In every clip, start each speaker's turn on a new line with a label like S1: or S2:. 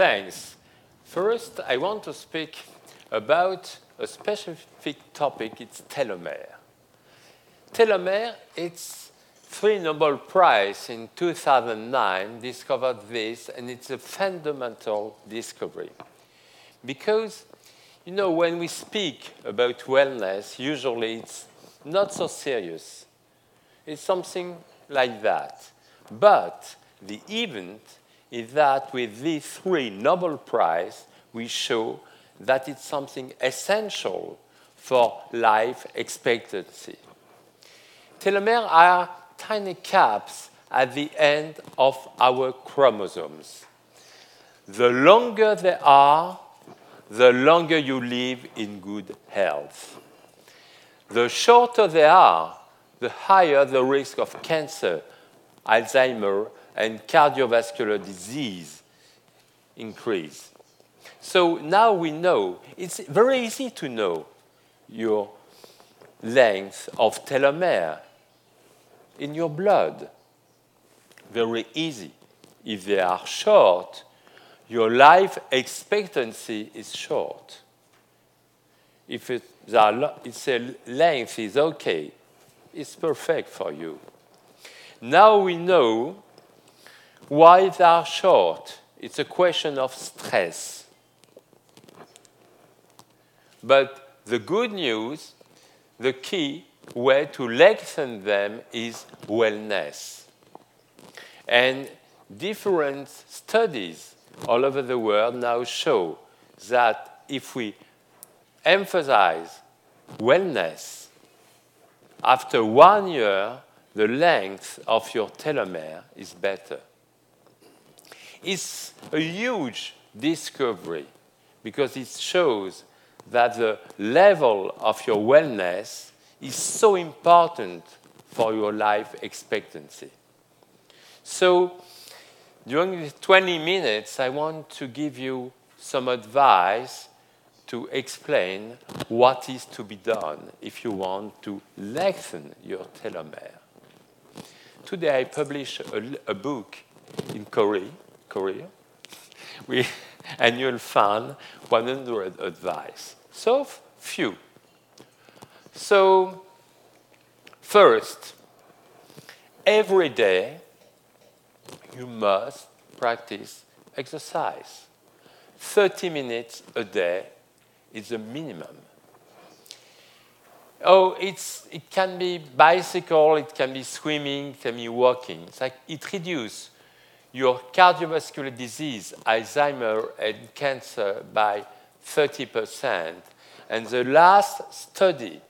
S1: Thanks. First, I want to speak about a specific topic. It's telomere. Telomere, it's three Nobel Prize in 2009 discovered this, and it's a fundamental discovery. Because, you know, when we speak about wellness, usually it's not so serious. It's something like that. But the event is that with these three Nobel Prize, we show that it's something essential for life expectancy. Telomeres are tiny caps at the end of our chromosomes. The longer they are, the longer you live in good health. The shorter they are, the higher the risk of cancer, Alzheimer, and cardiovascular disease increase. So now we know, it's very easy to know your length of telomere in your blood. Very easy. If they are short, your life expectancy is short. If it, it's a length is okay, it's perfect for you. Now we know why they are short. It's a question of stress. But the good news, the key way to lengthen them is wellness. And different studies all over the world now show that if we emphasize wellness, after one year, the length of your telomere is better. It's a huge discovery because it shows that the level of your wellness is so important for your life expectancy. So, during the 20 minutes, I want to give you some advice to explain what is to be done if you want to lengthen your telomere. Today, I publish a, a book in Korea, Korea with annual fund 100 advice. So few. So, first, every day you must practice exercise. 30 minutes a day is the minimum. Oh, it's, it can be bicycle, it can be swimming, it can be walking. It's like it reduces your cardiovascular disease, Alzheimer, and cancer by 30%. And the last study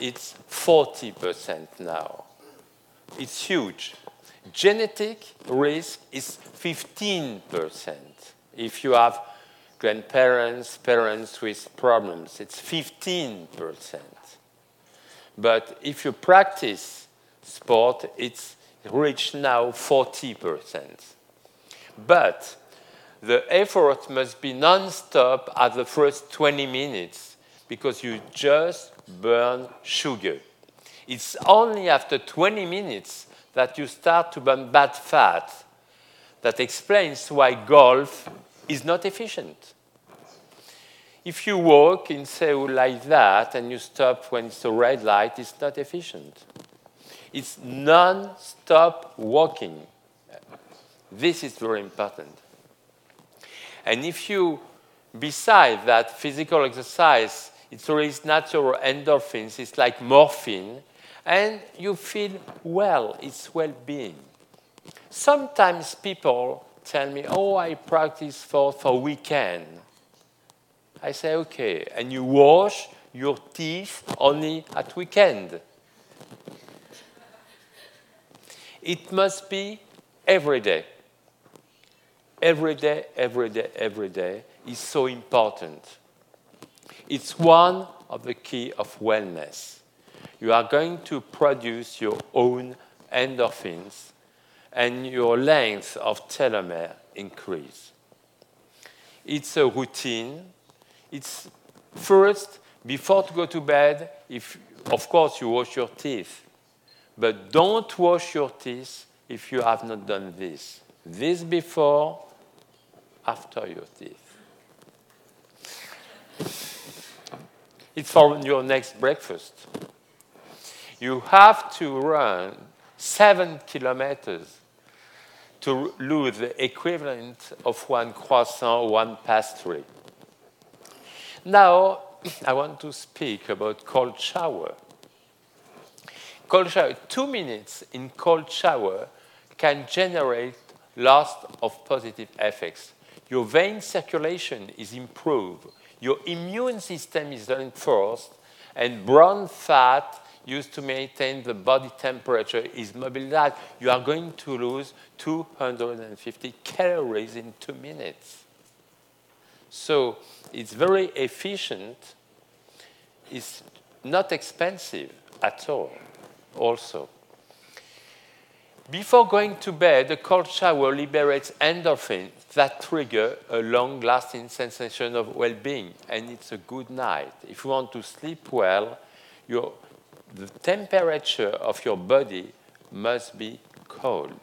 S1: it's 40% now. It's huge. Genetic risk is 15%. If you have grandparents, parents with problems, it's 15%. But if you practice sport, it's reached now 40%. But the effort must be non-stop at the first 20 minutes because you just burn sugar. It's only after 20 minutes that you start to burn bad fat. That explains why golf is not efficient. If you walk in Seoul like that and you stop when it's a red light, it's not efficient. It's non stop walking. This is very important. And if you, beside that physical exercise, it releases natural endorphins. It's like morphine. And you feel well. It's well being. Sometimes people tell me, oh, I practice for, for weekend. I say, okay. And you wash your teeth only at weekend. It must be every day. Every day, every day, every day is so important. It's one of the key of wellness. You are going to produce your own endorphins and your length of telomere increase. It's a routine. It's first, before to go to bed, if of course you wash your teeth. But don't wash your teeth if you have not done this. This before, after your teeth. It's for your next breakfast. You have to run seven kilometers to lose the equivalent of one croissant, one pastry. Now, I want to speak about cold shower. Cold shower, two minutes in cold shower can generate lots of positive effects. Your vein circulation is improved, your immune system is reinforced, and brown fat used to maintain the body temperature is mobilized. You are going to lose 250 calories in two minutes. So it's very efficient. It's not expensive at all, also. Before going to bed, a cold shower liberates endorphins that trigger a long lasting sensation of well being, and it's a good night. If you want to sleep well, your, the temperature of your body must be cold.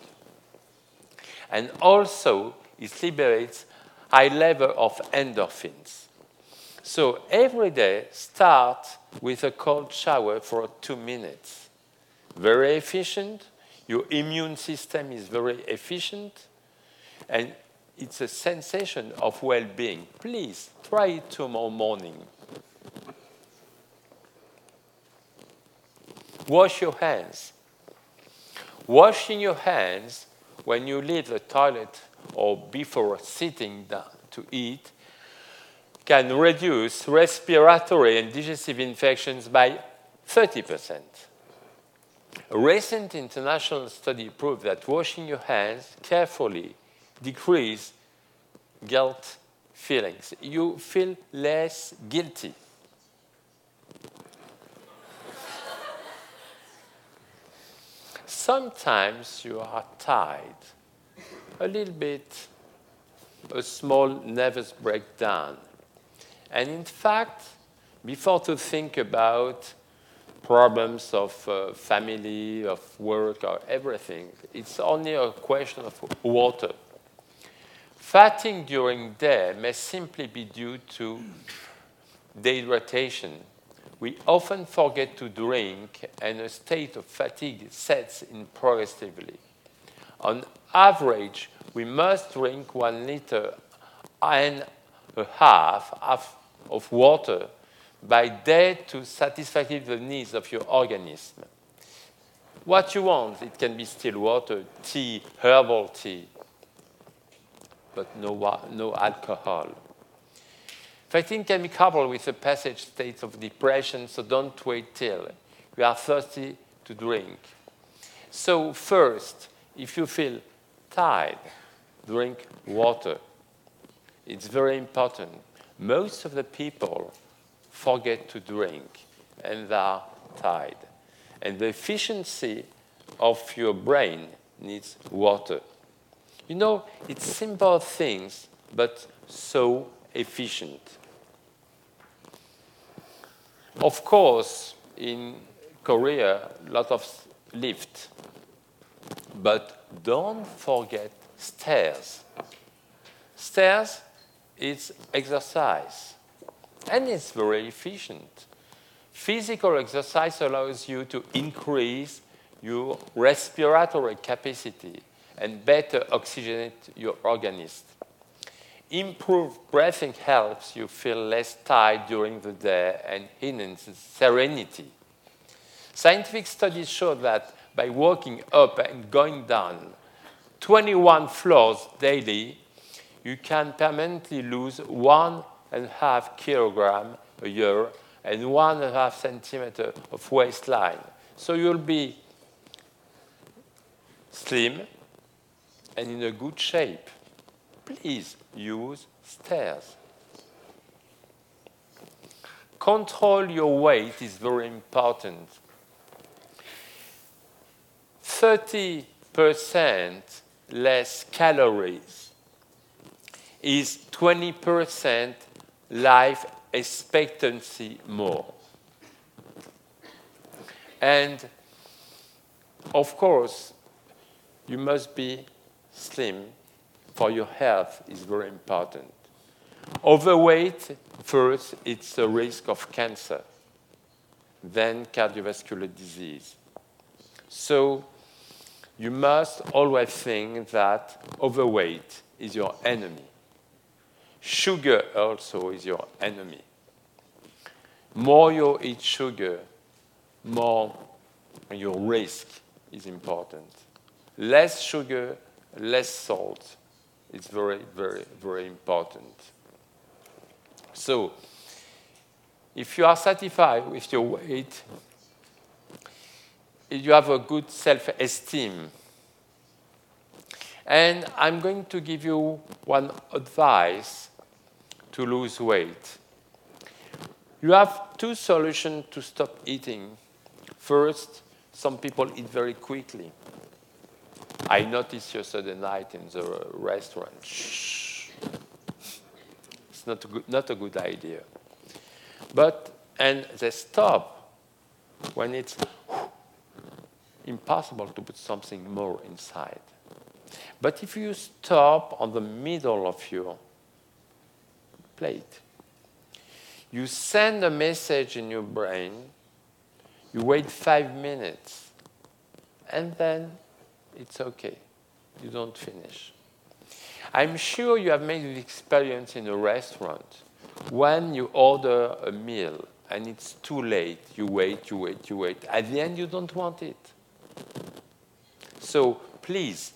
S1: And also, it liberates high level of endorphins. So every day, start with a cold shower for two minutes. Very efficient. Your immune system is very efficient. And it's a sensation of well being. Please try it tomorrow morning. Wash your hands. Washing your hands when you leave the toilet or before sitting down to eat can reduce respiratory and digestive infections by 30%. A recent international study proved that washing your hands carefully decreases guilt feelings. You feel less guilty. Sometimes you are tired, a little bit, a small nervous breakdown. And in fact, before to think about problems of uh, family, of work, or everything, it's only a question of water. Fatting during day may simply be due to dehydration. We often forget to drink, and a state of fatigue sets in progressively. On average, we must drink one liter and a half of water by day to satisfy the needs of your organism. What you want, it can be still water, tea, herbal tea, but no, no alcohol. Fighting can be coupled with a passage state of depression, so don't wait till you are thirsty to drink. So, first, if you feel tired, drink water. It's very important most of the people forget to drink and they are tired. And the efficiency of your brain needs water. You know, it's simple things, but so efficient. Of course, in Korea, a lot of lift, but don't forget stairs. Stairs it's exercise. And it's very efficient. Physical exercise allows you to increase your respiratory capacity and better oxygenate your organism. Improved breathing helps you feel less tired during the day and enhances serenity. Scientific studies show that by walking up and going down 21 floors daily, you can permanently lose one and half kilogram a year and one and a half centimeter of waistline. So you'll be slim and in a good shape. Please use stairs. Control your weight is very important. 30% less calories is 20% life expectancy more. And of course, you must be slim for your health is very important. Overweight, first, it's a risk of cancer, then cardiovascular disease. So you must always think that overweight is your enemy. Sugar also is your enemy. More you eat sugar, more your risk is important. Less sugar, less salt is very, very, very important. So, if you are satisfied with your weight, you have a good self esteem. And I'm going to give you one advice to lose weight. You have two solutions to stop eating. First, some people eat very quickly. I noticed yesterday night in the restaurant. Shh. It's not a good, not a good idea. But, and they stop when it's impossible to put something more inside. But if you stop on the middle of your plate, you send a message in your brain you wait five minutes, and then it's okay. You don't finish. I'm sure you have made the experience in a restaurant when you order a meal and it's too late. You wait, you wait, you wait. At the end, you don't want it. So please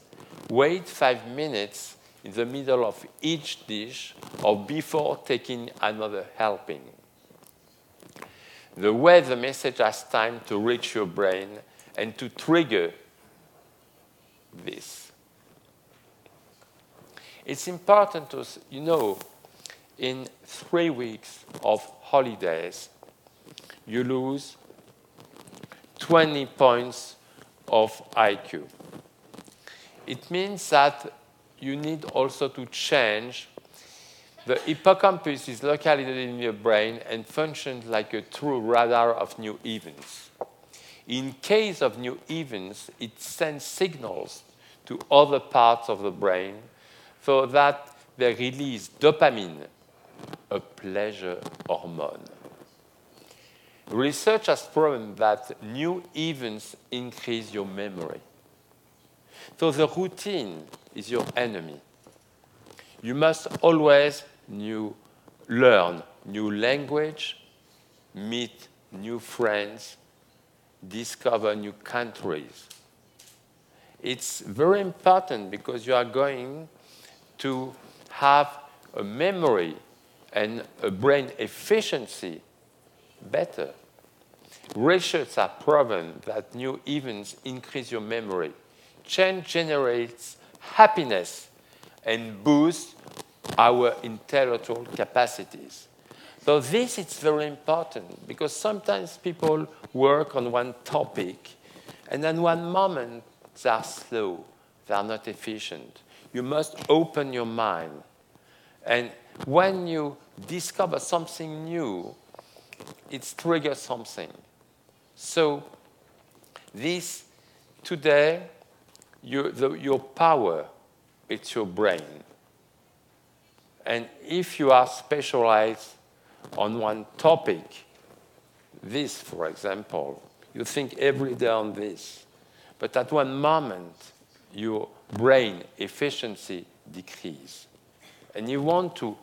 S1: wait five minutes in the middle of each dish or before taking another helping the way the message has time to reach your brain and to trigger this. It's important to, you know, in three weeks of holidays, you lose 20 points of IQ. It means that you need also to change the hippocampus is located in your brain and functions like a true radar of new events. In case of new events, it sends signals to other parts of the brain so that they release dopamine, a pleasure hormone. Research has proven that new events increase your memory. So the routine is your enemy. You must always new, learn new language, meet new friends, discover new countries. It's very important because you are going to have a memory and a brain efficiency better. Research have proven that new events increase your memory. Change generates happiness and boosts our intellectual capacities. So this is very important because sometimes people work on one topic and then one moment they are slow, they are not efficient. You must open your mind. And when you discover something new, it triggers something. So this today, your, the, your power, it's your brain. And if you are specialized on one topic, this, for example, you think every day on this, but at one moment, your brain efficiency decrease. And you want to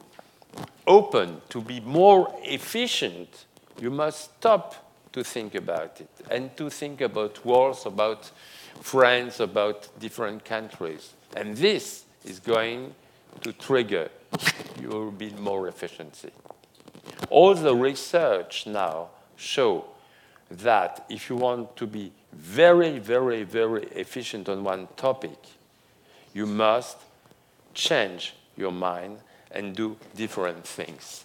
S1: open, to be more efficient, you must stop to think about it and to think about wars, about friends, about different countries. And this is going to trigger you will build more efficiency. All the research now show that if you want to be very, very, very efficient on one topic, you must change your mind and do different things.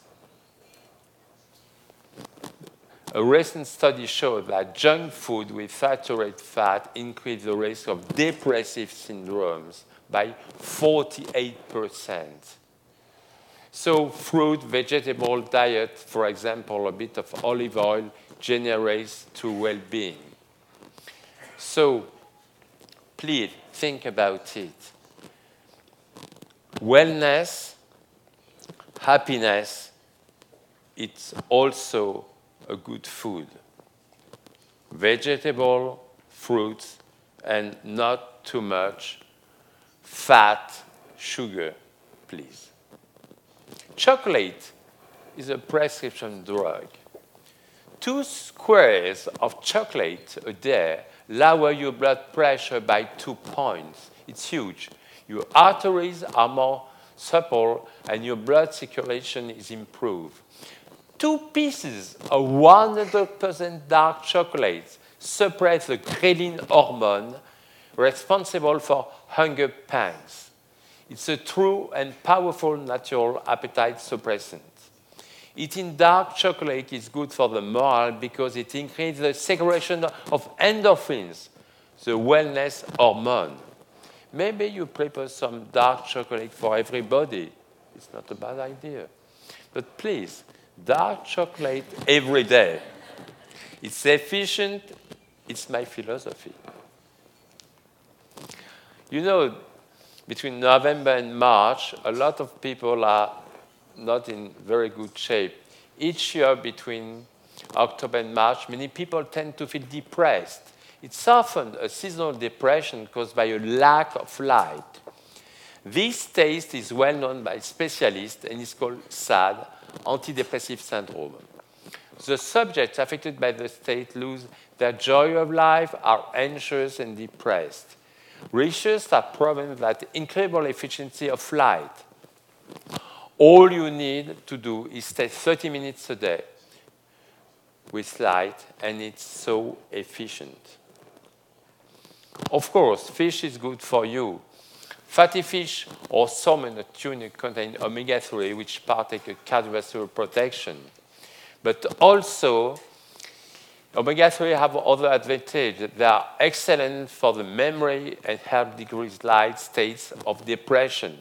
S1: A recent study showed that junk food with saturated fat increased the risk of depressive syndromes by 48 percent so fruit, vegetable diet, for example, a bit of olive oil generates to well-being. So please think about it. wellness, happiness, it's also a good food. Vegetable, fruits, and not too much fat, sugar, please. Chocolate is a prescription drug. Two squares of chocolate a day lower your blood pressure by two points. It's huge. Your arteries are more supple and your blood circulation is improved. Two pieces of 100% dark chocolate suppress the ghrelin hormone responsible for hunger pangs. It's a true and powerful natural appetite suppressant. Eating dark chocolate is good for the morale because it increases the secretion of endorphins, the wellness hormone. Maybe you prepare some dark chocolate for everybody. It's not a bad idea. But please, dark chocolate every day. It's efficient. It's my philosophy. You know, between November and March, a lot of people are not in very good shape. Each year between October and March, many people tend to feel depressed. It's often a seasonal depression caused by a lack of light. This taste is well known by specialists and is called SAD, antidepressive syndrome. The subjects affected by the state lose their joy of life, are anxious and depressed. Researchers have proven that incredible efficiency of light all you need to do is stay 30 minutes a day with light, and it's so efficient. Of course, fish is good for you. Fatty fish or salmon or tuna contain omega-3, which partake of cardiovascular protection. But also, omega-3 have other advantages. They are excellent for the memory and help decrease light states of depression.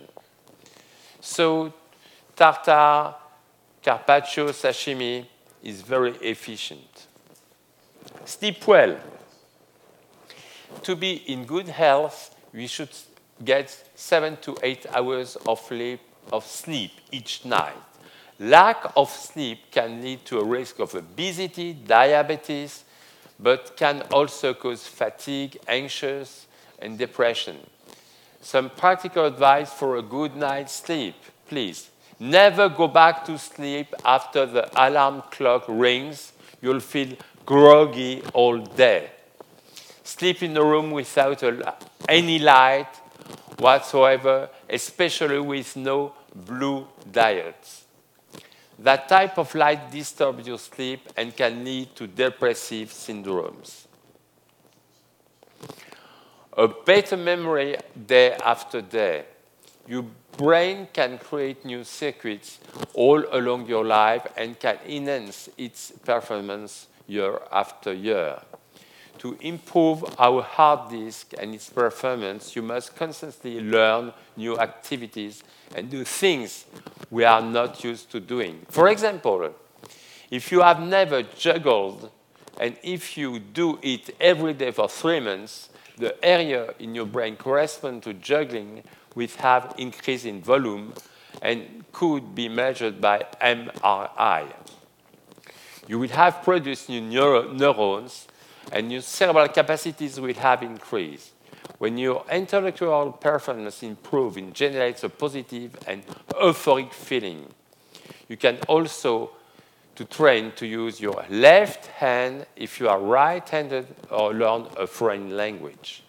S1: So tartar, carpaccio, sashimi is very efficient. Sleep well. To be in good health, we should get seven to eight hours of sleep, each night. Lack of sleep can lead to a risk of obesity, diabetes, but can also cause fatigue, anxious, and depression. Some practical advice for a good night's sleep, please. Never go back to sleep after the alarm clock rings. You'll feel groggy all day. Sleep in a room without any light whatsoever, especially with no blue diodes. That type of light disturbs your sleep and can lead to depressive syndromes. A better memory day after day. Your brain can create new circuits all along your life and can enhance its performance year after year. To improve our hard disk and its performance, you must constantly learn new activities and do things we are not used to doing. For example, if you have never juggled and if you do it every day for three months, the area in your brain corresponding to juggling which have increase in volume and could be measured by MRI. You will have produced new neuro neurons and your cerebral capacities will have increased. When your intellectual performance improves, it generates a positive and euphoric feeling. You can also to train to use your left hand if you are right-handed or learn a foreign language.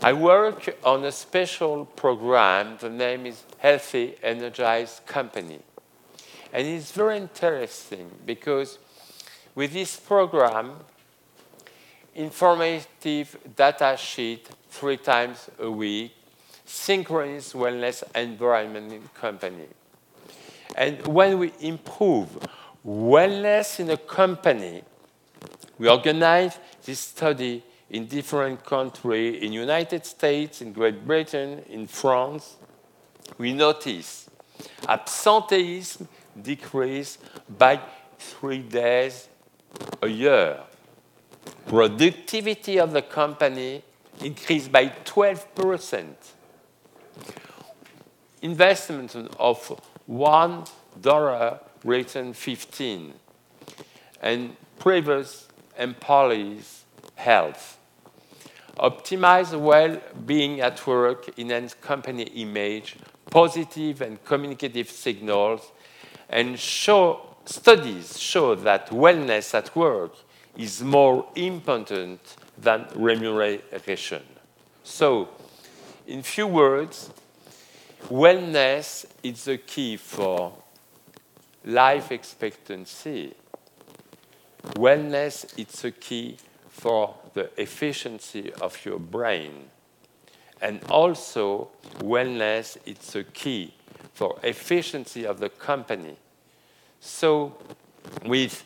S1: I work on a special program. The name is Healthy Energized Company. And it's very interesting because with this program, informative data sheet three times a week, synchronous wellness environment in company. And when we improve wellness in a company, we organize this study in different countries, in United States, in Great Britain, in France, we notice absenteeism decrease by three days a year. Productivity of the company increased by 12%. investment of one dollar return 15 and previous employees' health. Optimize well-being at work, enhance company image, positive and communicative signals, and show, studies show that wellness at work is more important than remuneration. So, in few words, wellness is the key for life expectancy. Wellness is the key for the efficiency of your brain. And also, wellness is the key for efficiency of the company. So, with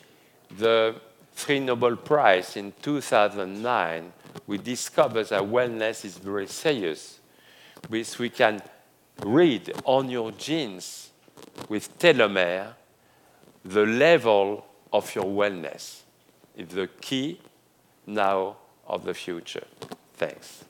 S1: the three Nobel Prize in 2009, we discovered that wellness is very serious. Which we can read on your genes with telomere the level of your wellness. Is the key now of the future. Thanks.